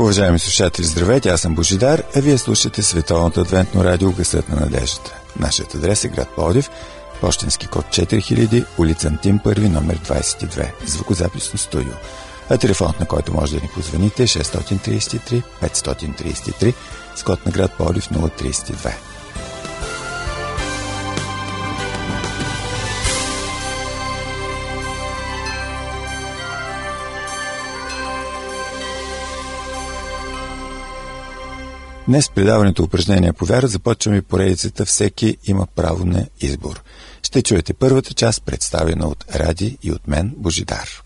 Уважаеми слушатели, здравейте, аз съм Божидар, а вие слушате Световното адвентно радио Гъсът на надеждата. Нашият адрес е град Плодив, почтенски код 4000, улица Антим 1, номер 22, звукозаписно студио. А телефонът, на който може да ни позвоните е 633 533 с код на град Плодив 032. Днес предаването упражнения по вяра започваме поредицата Всеки има право на избор. Ще чуете първата част, представена от Ради и от мен, Божидар.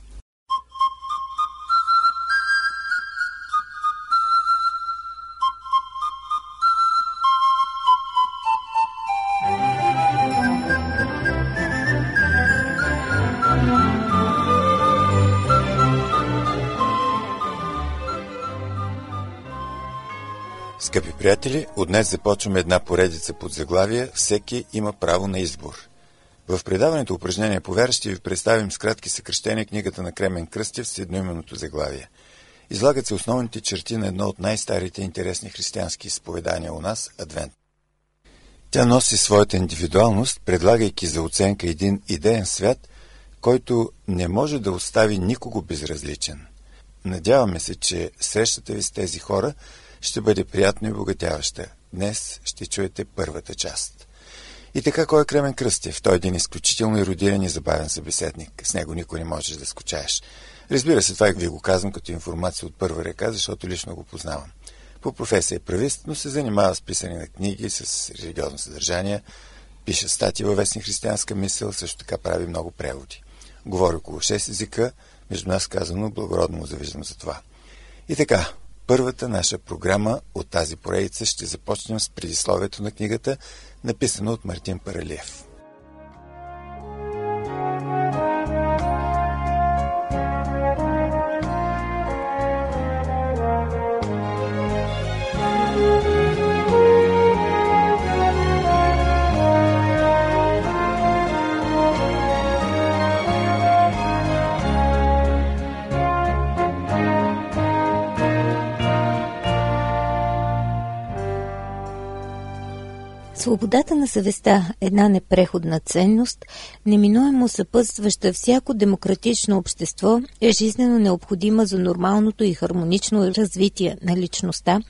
Приятели, от днес започваме една поредица под заглавия «Всеки има право на избор». В предаването упражнение по вяра ще ви представим с кратки съкрещения книгата на Кремен Кръстев с едноименното заглавие. Излагат се основните черти на едно от най-старите интересни християнски изповедания у нас – Адвент. Тя носи своята индивидуалност, предлагайки за оценка един идеен свят, който не може да остави никого безразличен. Надяваме се, че срещата ви с тези хора – ще бъде приятно и богатяваща. Днес ще чуете първата част. И така, кой е Кремен Кръстев? Той е един изключително еродиран и забавен събеседник. С него никой не можеш да скучаеш. Разбира се, това ви го казвам като информация от първа река, защото лично го познавам. По професия е правист, но се занимава с писане на книги с религиозно съдържание, пише статии във вестни християнска мисъл, също така прави много преводи. Говори около 6 езика, между нас казано, благородно му завиждам за това. И така, първата наша програма от тази поредица ще започнем с предисловието на книгата, написано от Мартин Паралиев. Свободата на съвестта, една непреходна ценност, неминуемо съпътстваща всяко демократично общество, е жизнено необходима за нормалното и хармонично развитие на личността,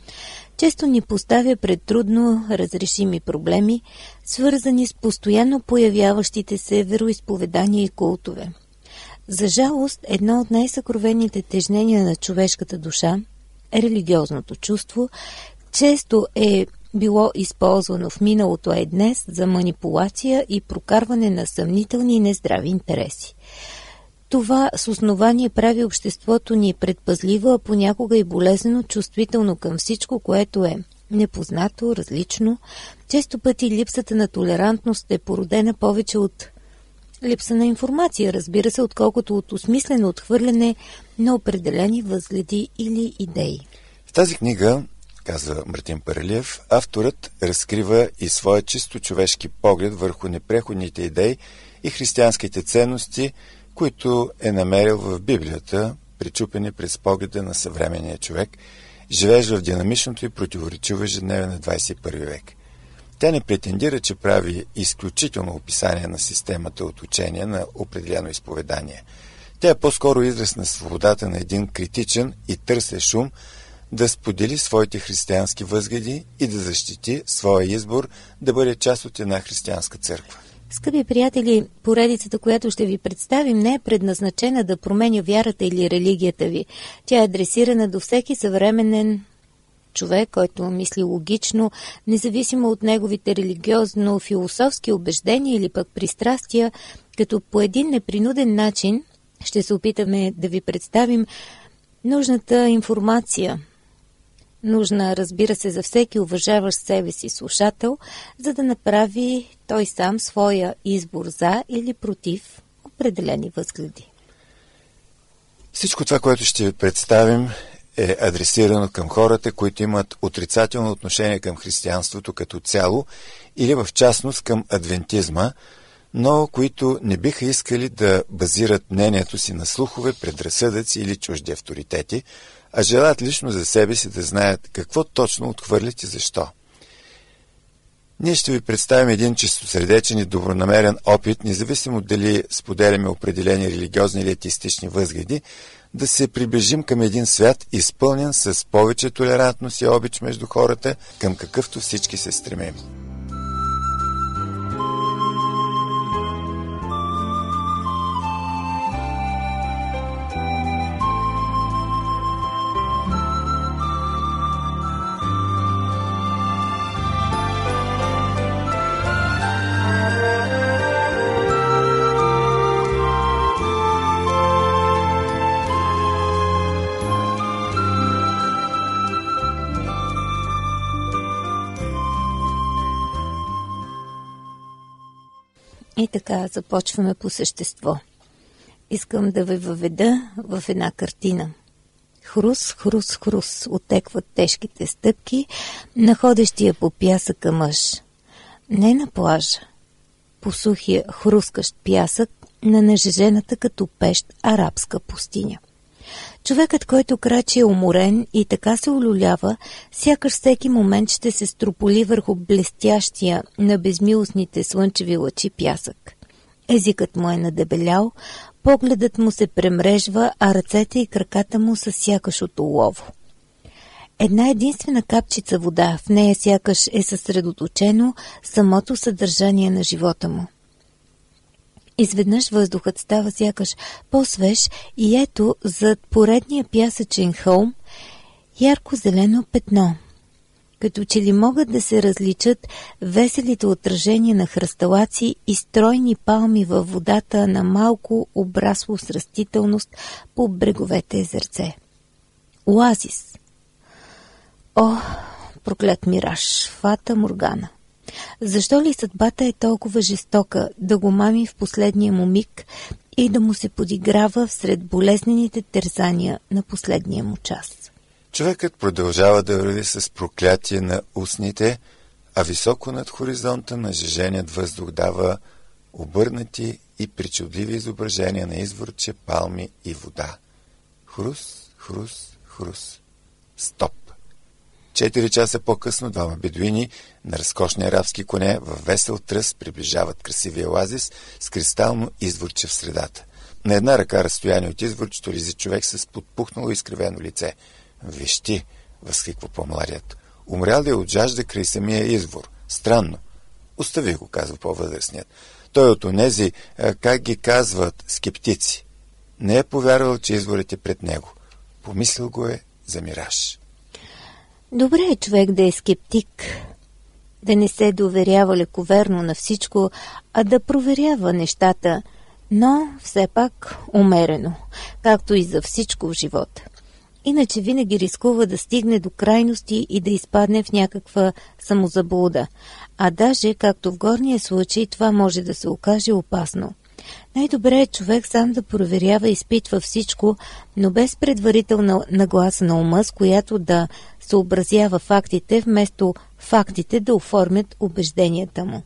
често ни поставя пред трудно разрешими проблеми, свързани с постоянно появяващите се вероисповедания и култове. За жалост, едно от най-съкровените тежнения на човешката душа, религиозното чувство, често е било използвано в миналото, е днес за манипулация и прокарване на съмнителни и нездрави интереси. Това с основание прави обществото ни предпазливо, а понякога и болезнено чувствително към всичко, което е непознато, различно. Често пъти липсата на толерантност е породена повече от липса на информация, разбира се, отколкото от осмислено отхвърляне на определени възгледи или идеи. В тази книга казва Мартин Паралиев, авторът разкрива и своя чисто човешки поглед върху непреходните идеи и християнските ценности, които е намерил в Библията, причупени през погледа на съвременния човек, живееш в динамичното и противоречиво ежедневие на 21 век. Тя не претендира, че прави изключително описание на системата от учения на определено изповедание. Тя е по-скоро израз на свободата на един критичен и търсещ ум, да сподели своите християнски възгледи и да защити своя избор да бъде част от една християнска църква. Скъпи приятели, поредицата, която ще ви представим, не е предназначена да променя вярата или религията ви. Тя е адресирана до всеки съвременен човек, който мисли логично, независимо от неговите религиозно-философски убеждения или пък пристрастия, като по един непринуден начин ще се опитаме да ви представим нужната информация, нужна, разбира се, за всеки уважаващ себе си слушател, за да направи той сам своя избор за или против определени възгледи. Всичко това, което ще представим, е адресирано към хората, които имат отрицателно отношение към християнството като цяло или в частност към адвентизма, но които не биха искали да базират мнението си на слухове, предразсъдъци или чужди авторитети, а желаят лично за себе си да знаят какво точно отхвърлят и защо. Ние ще ви представим един чистосредечен и добронамерен опит, независимо дали споделяме определени религиозни или етистични възгледи, да се приближим към един свят, изпълнен с повече толерантност и обич между хората, към какъвто всички се стремим. Така започваме по същество. Искам да ви въведа в една картина. Хрус, хрус, хрус отекват тежките стъпки на ходещия по пясъка мъж. Не на плажа. По сухия хрускащ пясък на нажежената като пещ арабска пустиня. Човекът, който крачи е уморен и така се олюлява, сякаш всеки момент ще се строполи върху блестящия на безмилостните слънчеви лъчи пясък. Езикът му е надебелял, погледът му се премрежва, а ръцете и краката му са сякаш от олово. Една единствена капчица вода, в нея сякаш е съсредоточено самото съдържание на живота му. Изведнъж въздухът става сякаш по-свеж и ето зад поредния пясъчен хълм ярко-зелено петно. Като че ли могат да се различат веселите отражения на хръсталаци и стройни палми във водата на малко обрасло с растителност по бреговете езерце. Оазис. О, проклет мираж, фата Моргана. Защо ли съдбата е толкова жестока да го мами в последния му миг и да му се подиграва всред болезнените тързания на последния му час? Човекът продължава да върви с проклятие на устните, а високо над хоризонта на жеженият въздух дава обърнати и причудливи изображения на изворче, палми и вода. Хрус, хрус, хрус. Стоп! Четири часа по-късно двама бедуини на разкошни арабски коне в весел тръс приближават красивия оазис с кристално изворче в средата. На една ръка разстояние от изворчето лизи човек с подпухнало изкривено лице. Вещи, възкликва по-младият. Умрял е от жажда край самия извор? Странно. Остави го, казва по-възрастният. Той от онези, как ги казват, скептици. Не е повярвал, че изворът е пред него. Помислил го е за мираж. Добре е човек да е скептик, да не се доверява лековерно на всичко, а да проверява нещата, но все пак умерено, както и за всичко в живота. Иначе винаги рискува да стигне до крайности и да изпадне в някаква самозаблуда, а даже, както в горния случай, това може да се окаже опасно – най-добре е човек сам да проверява и изпитва всичко, но без предварителна нагласа на ума, с която да съобразява фактите, вместо фактите да оформят убежденията му.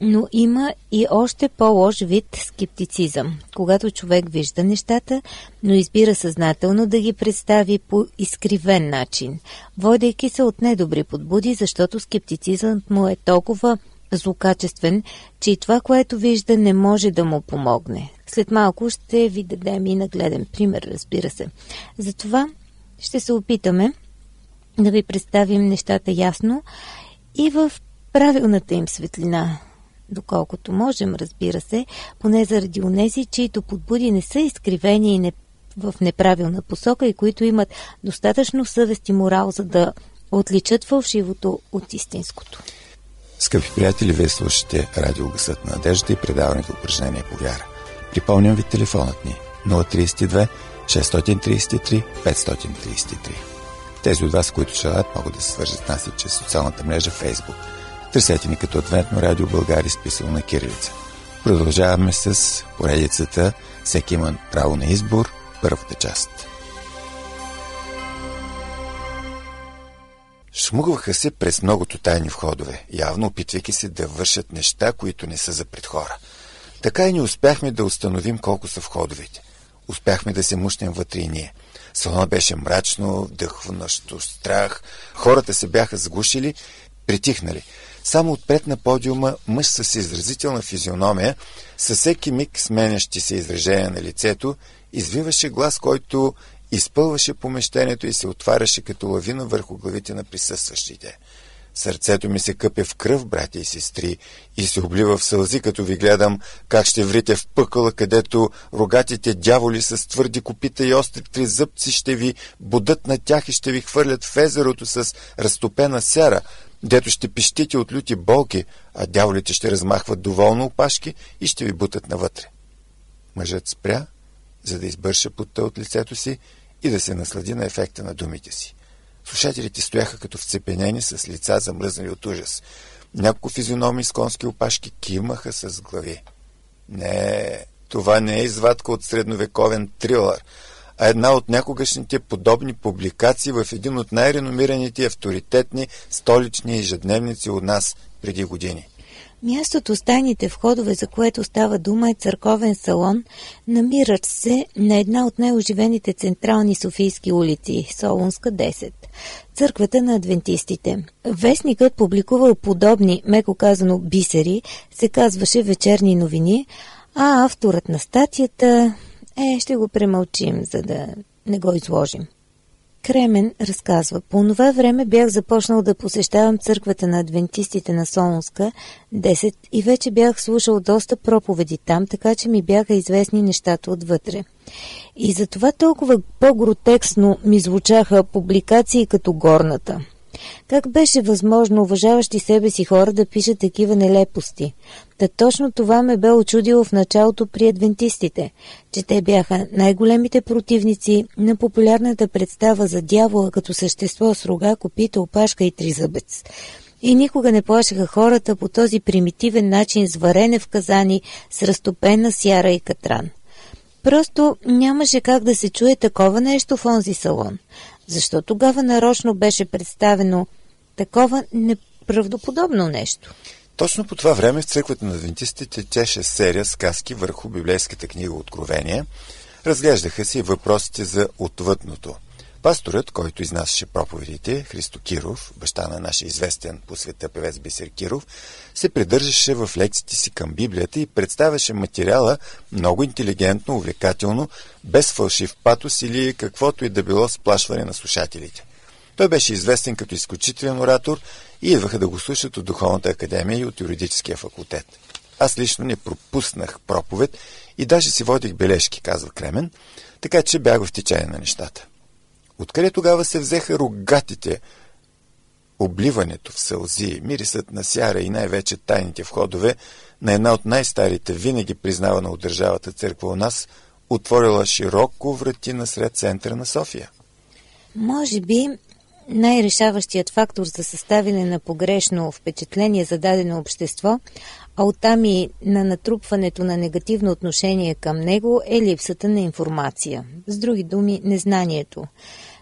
Но има и още по-лош вид скептицизъм, когато човек вижда нещата, но избира съзнателно да ги представи по изкривен начин, водейки се от недобри подбуди, защото скептицизмът му е толкова злокачествен, че и това, което вижда, не може да му помогне. След малко ще ви дадем и нагледен пример, разбира се. Затова ще се опитаме да ви представим нещата ясно и в правилната им светлина, доколкото можем, разбира се, поне заради онези, чието подбуди не са изкривени и не в неправилна посока и които имат достатъчно съвест и морал, за да отличат фалшивото от истинското. Скъпи приятели, вие слушате радио Гъсът на надежда и предаването упражнение по вяра. Припомням ви телефонът ни 032 633 533. Тези от вас, които желаят, могат да се свържат с нас и чрез социалната мрежа Facebook. Търсете ни като Адвентно радио България, списано на Кирилица. Продължаваме с поредицата Всеки има право на избор, първата част. Шмугваха се през многото тайни входове, явно опитвайки се да вършат неща, които не са за пред хора. Така и не успяхме да установим колко са входовете. Успяхме да се мушнем вътре и ние. Салона беше мрачно, вдъхващо страх. Хората се бяха сгушили, притихнали. Само отпред на подиума мъж с изразителна физиономия, със всеки миг сменящи се изражения на лицето, извиваше глас, който изпълваше помещението и се отваряше като лавина върху главите на присъстващите. Сърцето ми се къпе в кръв, братя и сестри, и се облива в сълзи, като ви гледам как ще врите в пъкъла, където рогатите дяволи с твърди копита и остри три зъбци ще ви будат на тях и ще ви хвърлят в езерото с разтопена сяра, дето ще пищите от люти болки, а дяволите ще размахват доволно опашки и ще ви бутат навътре. Мъжът спря, за да избърша потта от лицето си и да се наслади на ефекта на думите си. Слушателите стояха като вцепенени с лица замръзнали от ужас. Няколко физиономи с конски опашки кимаха с глави. Не, това не е извадка от средновековен трилър, а една от някогашните подобни публикации в един от най-реномираните авторитетни столични ежедневници от нас преди години. Мястото с тайните входове, за което става дума, е църковен салон, намиращ се на една от най-оживените централни софийски улици – Солунска 10. Църквата на адвентистите. Вестникът публикувал подобни, меко казано, бисери, се казваше вечерни новини, а авторът на статията... Е, ще го премълчим, за да не го изложим. Кремен разказва, по това време бях започнал да посещавам църквата на адвентистите на Солунска, 10, и вече бях слушал доста проповеди там, така че ми бяха известни нещата отвътре. И затова толкова по-гротексно ми звучаха публикации като горната – как беше възможно уважаващи себе си хора да пишат такива нелепости? Та точно това ме бе очудило в началото при адвентистите, че те бяха най-големите противници на популярната представа за дявола като същество с рога, копита, опашка и тризъбец. И никога не плашеха хората по този примитивен начин с варене в казани с разтопена сяра и катран. Просто нямаше как да се чуе такова нещо в онзи салон. Защо тогава нарочно беше представено такова неправдоподобно нещо? Точно по това време в църквата на адвентистите теше серия сказки върху библейската книга Откровение. Разглеждаха се въпросите за отвъдното. Пасторът, който изнасяше проповедите, Христо Киров, баща на нашия известен по света певец Бисер Киров, се придържаше в лекциите си към Библията и представяше материала много интелигентно, увлекателно, без фалшив патос или каквото и да било сплашване на слушателите. Той беше известен като изключителен оратор и идваха да го слушат от Духовната академия и от юридическия факултет. Аз лично не пропуснах проповед и даже си водих бележки, казва Кремен, така че бях в течение на нещата. Откъде тогава се взеха рогатите, обливането в сълзи, мирисът на сяра и най-вече тайните входове на една от най-старите, винаги признавана от държавата църква у нас, отворила широко врати насред центъра на София? Може би най-решаващият фактор за съставяне на погрешно впечатление за дадено общество, а оттам и на натрупването на негативно отношение към него е липсата на информация. С други думи, незнанието.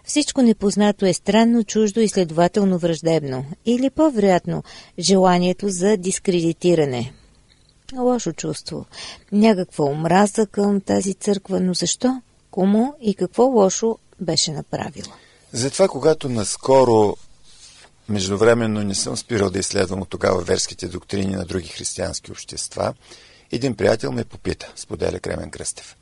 Всичко непознато е странно, чуждо и следователно враждебно. Или по-вероятно, желанието за дискредитиране. Лошо чувство. Някаква омраза към тази църква, но защо? Кому и какво лошо беше направила? Затова, когато наскоро Междувременно не съм спирал да изследвам от тогава верските доктрини на други християнски общества. Един приятел ме попита, споделя Кремен Кръстев.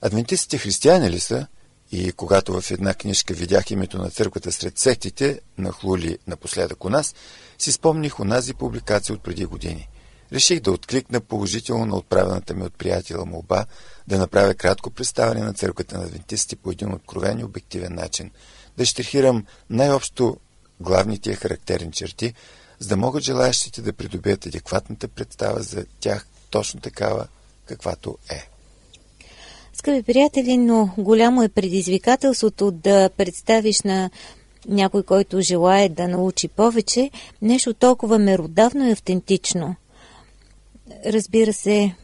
Адвентистите християни ли са? И когато в една книжка видях името на църквата сред сектите, нахлули напоследък у нас, си спомних онази публикация от преди години. Реших да откликна положително на отправената ми от приятела молба да направя кратко представяне на църквата на адвентистите по един откровен и обективен начин, да штрихирам най-общо главните характерни черти, за да могат желаящите да придобият адекватната представа за тях точно такава, каквато е. Скъпи приятели, но голямо е предизвикателството да представиш на някой, който желая да научи повече, нещо толкова меродавно и автентично. Разбира се,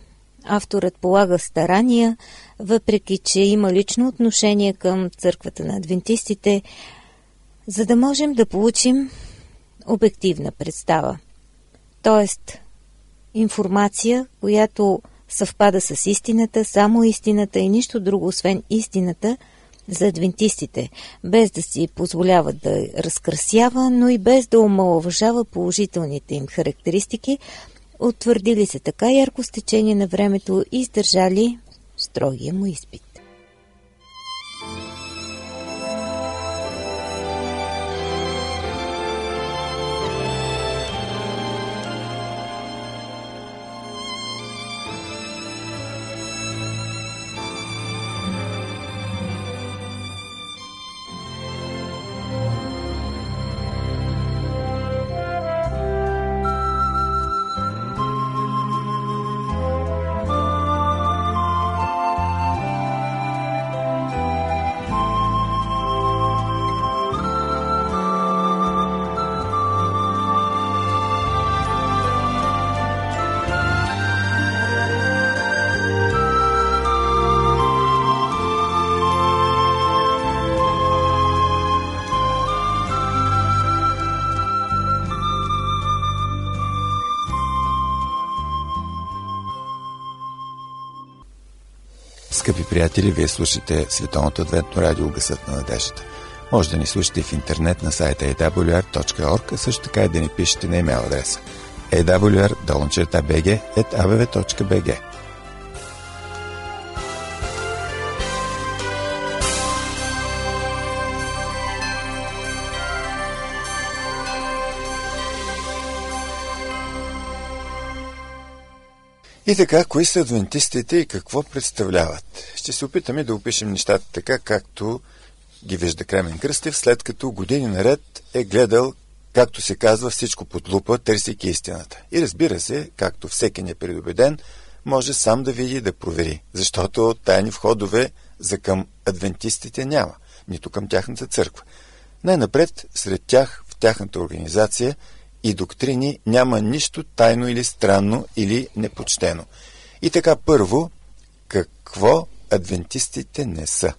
авторът полага старания, въпреки че има лично отношение към църквата на адвентистите, за да можем да получим обективна представа. Тоест, информация, която съвпада с истината, само истината и нищо друго, освен истината, за адвентистите, без да си позволява да разкрасява, но и без да омалуважава положителните им характеристики, утвърдили се така ярко с на времето и издържали строгия му изпит. Скъпи приятели, вие слушате Световното адвентно радио Гъсът на надеждата. Може да ни слушате в интернет на сайта awr.org, а също така и да ни пишете на имейл адреса awr.bg.abv.bg И така, кои са адвентистите и какво представляват? Ще се опитаме да опишем нещата така, както ги вижда Кремен Кръстев, след като години наред е гледал, както се казва, всичко под лупа, търсейки истината. И разбира се, както всеки непредобеден, може сам да види и да провери, защото тайни входове за към адвентистите няма, нито към тяхната църква. Най-напред, сред тях, в тяхната организация, и доктрини няма нищо тайно или странно или непочтено. И така първо, какво адвентистите не са?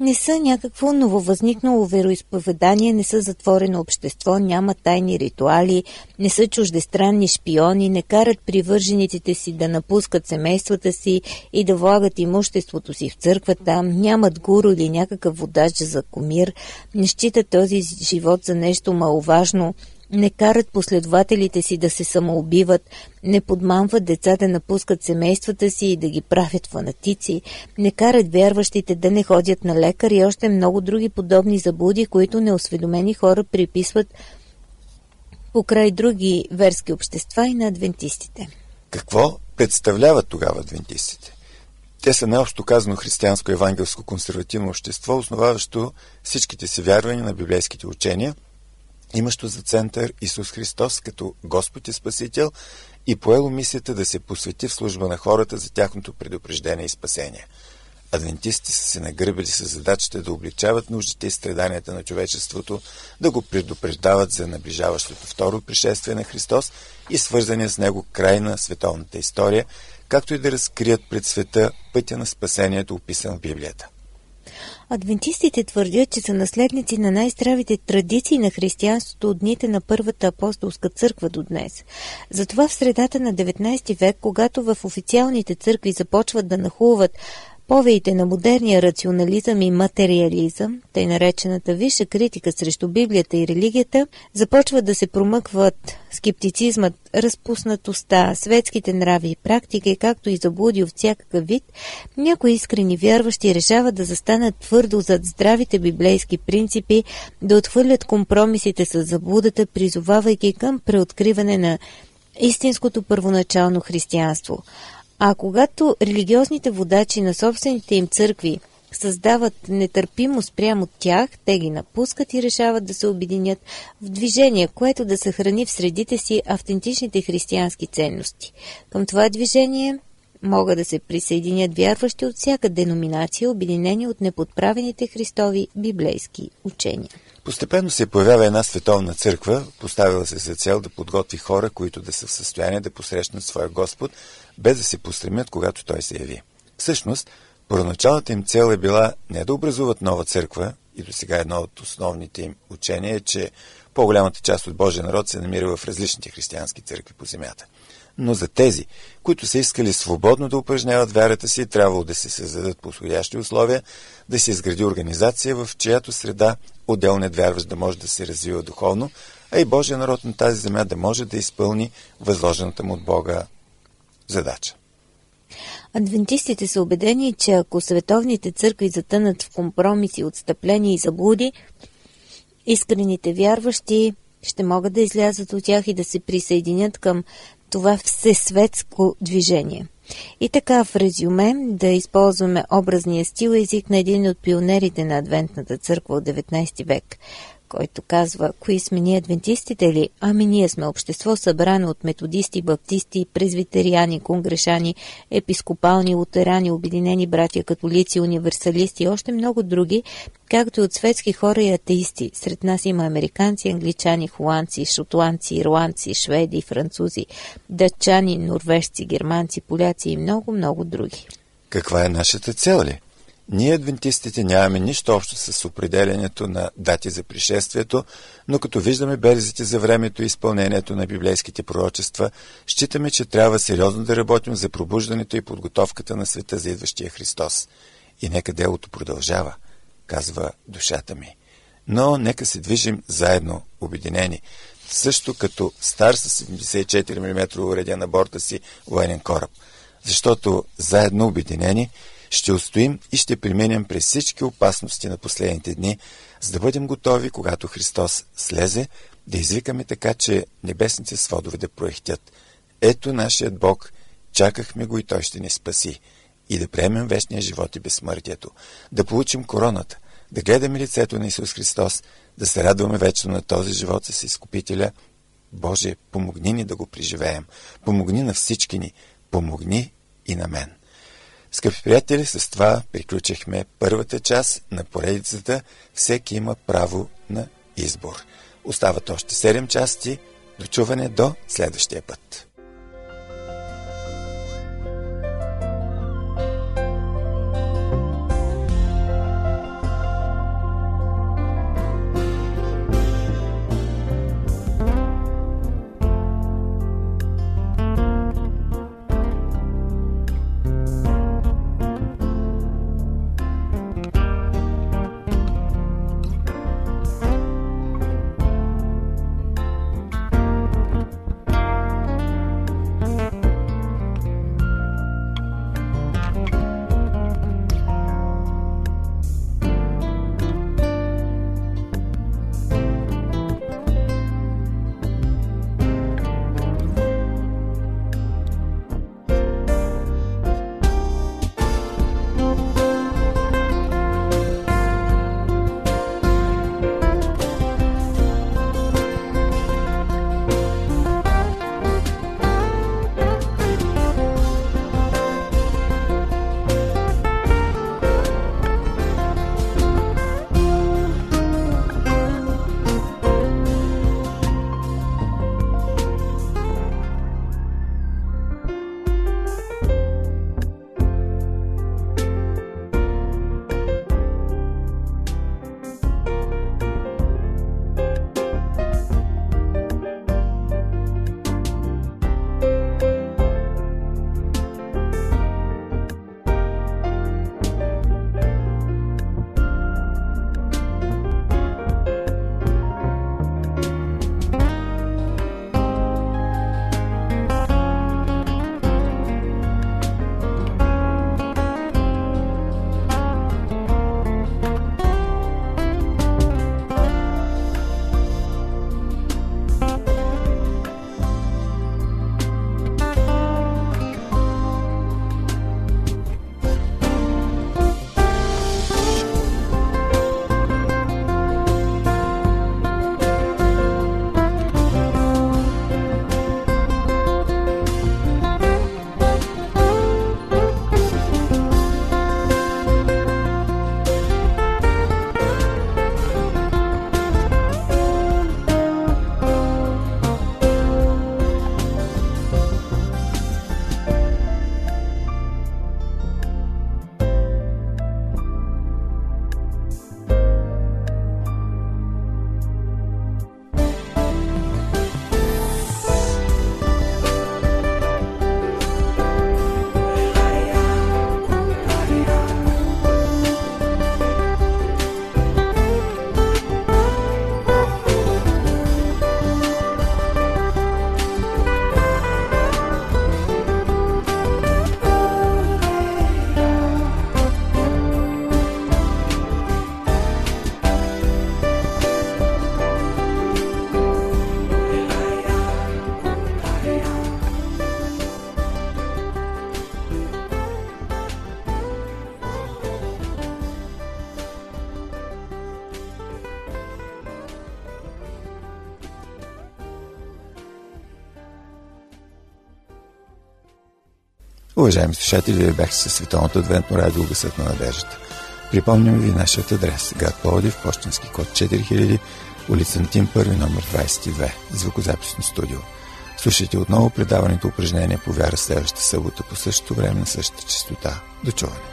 Не са някакво нововъзникнало вероисповедание, не са затворено общество, няма тайни ритуали, не са чуждестранни шпиони, не карат привържениците си да напускат семействата си и да влагат имуществото си в църквата, нямат гуру или някакъв водач за комир, не считат този живот за нещо маловажно, не карат последователите си да се самоубиват, не подмамват деца да напускат семействата си и да ги правят фанатици, не карат вярващите да не ходят на лекар и още много други подобни заблуди, които неосведомени хора приписват покрай други верски общества и на адвентистите. Какво представляват тогава адвентистите? Те са най-общо казано християнско евангелско консервативно общество, основаващо всичките си вярвания на библейските учения – имащо за център Исус Христос като Господ и Спасител и поело мисията да се посвети в служба на хората за тяхното предупреждение и спасение. Адвентисти са се нагърбили с задачата да обличават нуждите и страданията на човечеството, да го предупреждават за наближаващото второ пришествие на Христос и свързания с него край на световната история, както и да разкрият пред света пътя на спасението, описан в Библията. Адвентистите твърдят, че са наследници на най-здравите традиции на християнството от дните на Първата апостолска църква до днес. Затова в средата на 19 век, когато в официалните църкви започват да нахуват Повеите на модерния рационализъм и материализъм, тъй наречената висша критика срещу Библията и религията, започват да се промъкват скептицизмът, разпуснатостта, светските нрави и практики, както и заблуди от всякакъв вид, някои искрени вярващи решават да застанат твърдо зад здравите библейски принципи, да отхвърлят компромисите с заблудата, призовавайки към преоткриване на истинското първоначално християнство – а когато религиозните водачи на собствените им църкви създават нетърпимост прямо от тях, те ги напускат и решават да се обединят в движение, което да съхрани в средите си автентичните християнски ценности. Към това движение могат да се присъединят вярващи от всяка деноминация, обединени от неподправените Христови библейски учения. Постепенно се появява една световна църква, поставила се за цел да подготви хора, които да са в състояние да посрещнат своя Господ, без да се постремят, когато Той се яви. Всъщност, първоначалната им цел е била не да образуват нова църква, и до сега едно от основните им учения е, че По-голямата част от Божия народ се намира в различните християнски църкви по земята. Но за тези, които са искали свободно да упражняват вярата си, трябвало да се създадат подходящи условия, да се изгради организация, в чиято среда отделният вярващ да може да се развива духовно, а и Божия народ на тази земя да може да изпълни възложената му от Бога задача. Адвентистите са убедени, че ако световните църкви затънат в компромиси, отстъпления и заблуди, искрените вярващи ще могат да излязат от тях и да се присъединят към това всесветско движение. И така в резюме да използваме образния стил език на един от пионерите на Адвентната църква от 19 век който казва, кои сме ние адвентистите ли? Ами ние сме общество събрано от методисти, баптисти, презвитериани, конгрешани, епископални, лутерани, обединени братия, католици, универсалисти и още много други, както и от светски хора и атеисти. Сред нас има американци, англичани, холандци, шотландци, ирландци, шведи, французи, датчани, норвежци, германци, поляци и много-много други. Каква е нашата цел ли? Ние, адвентистите, нямаме нищо общо с определенето на дати за пришествието, но като виждаме белезите за времето и изпълнението на библейските пророчества, считаме, че трябва сериозно да работим за пробуждането и подготовката на света за идващия Христос. И нека делото продължава, казва душата ми. Но нека се движим заедно, обединени, също като стар с 74 мм уредя на борта си военен кораб. Защото заедно обединени ще устоим и ще применям през всички опасности на последните дни, за да бъдем готови, когато Христос слезе, да извикаме така, че небесните сводове да проехтят. Ето нашият Бог, чакахме го и Той ще ни спаси. И да приемем вечния живот и безсмъртието, да получим короната, да гледаме лицето на Исус Христос, да се радваме вечно на този живот с Изкупителя. Боже, помогни ни да го преживеем. Помогни на всички ни. Помогни и на мен. Скъпи приятели, с това приключихме първата част на поредицата Всеки има право на избор. Остават още 7 части. Дочуване до следващия път. Уважаеми слушатели, вие бяхте със Световното адвентно радио Гъсът на надеждата. Припомням ви нашият адрес. Град Пловдив, почтенски код 4000, улица Антим, първи номер 22, звукозаписно студио. Слушайте отново предаването упражнение по вяра следващата събота по същото време на същата частота. До чуване!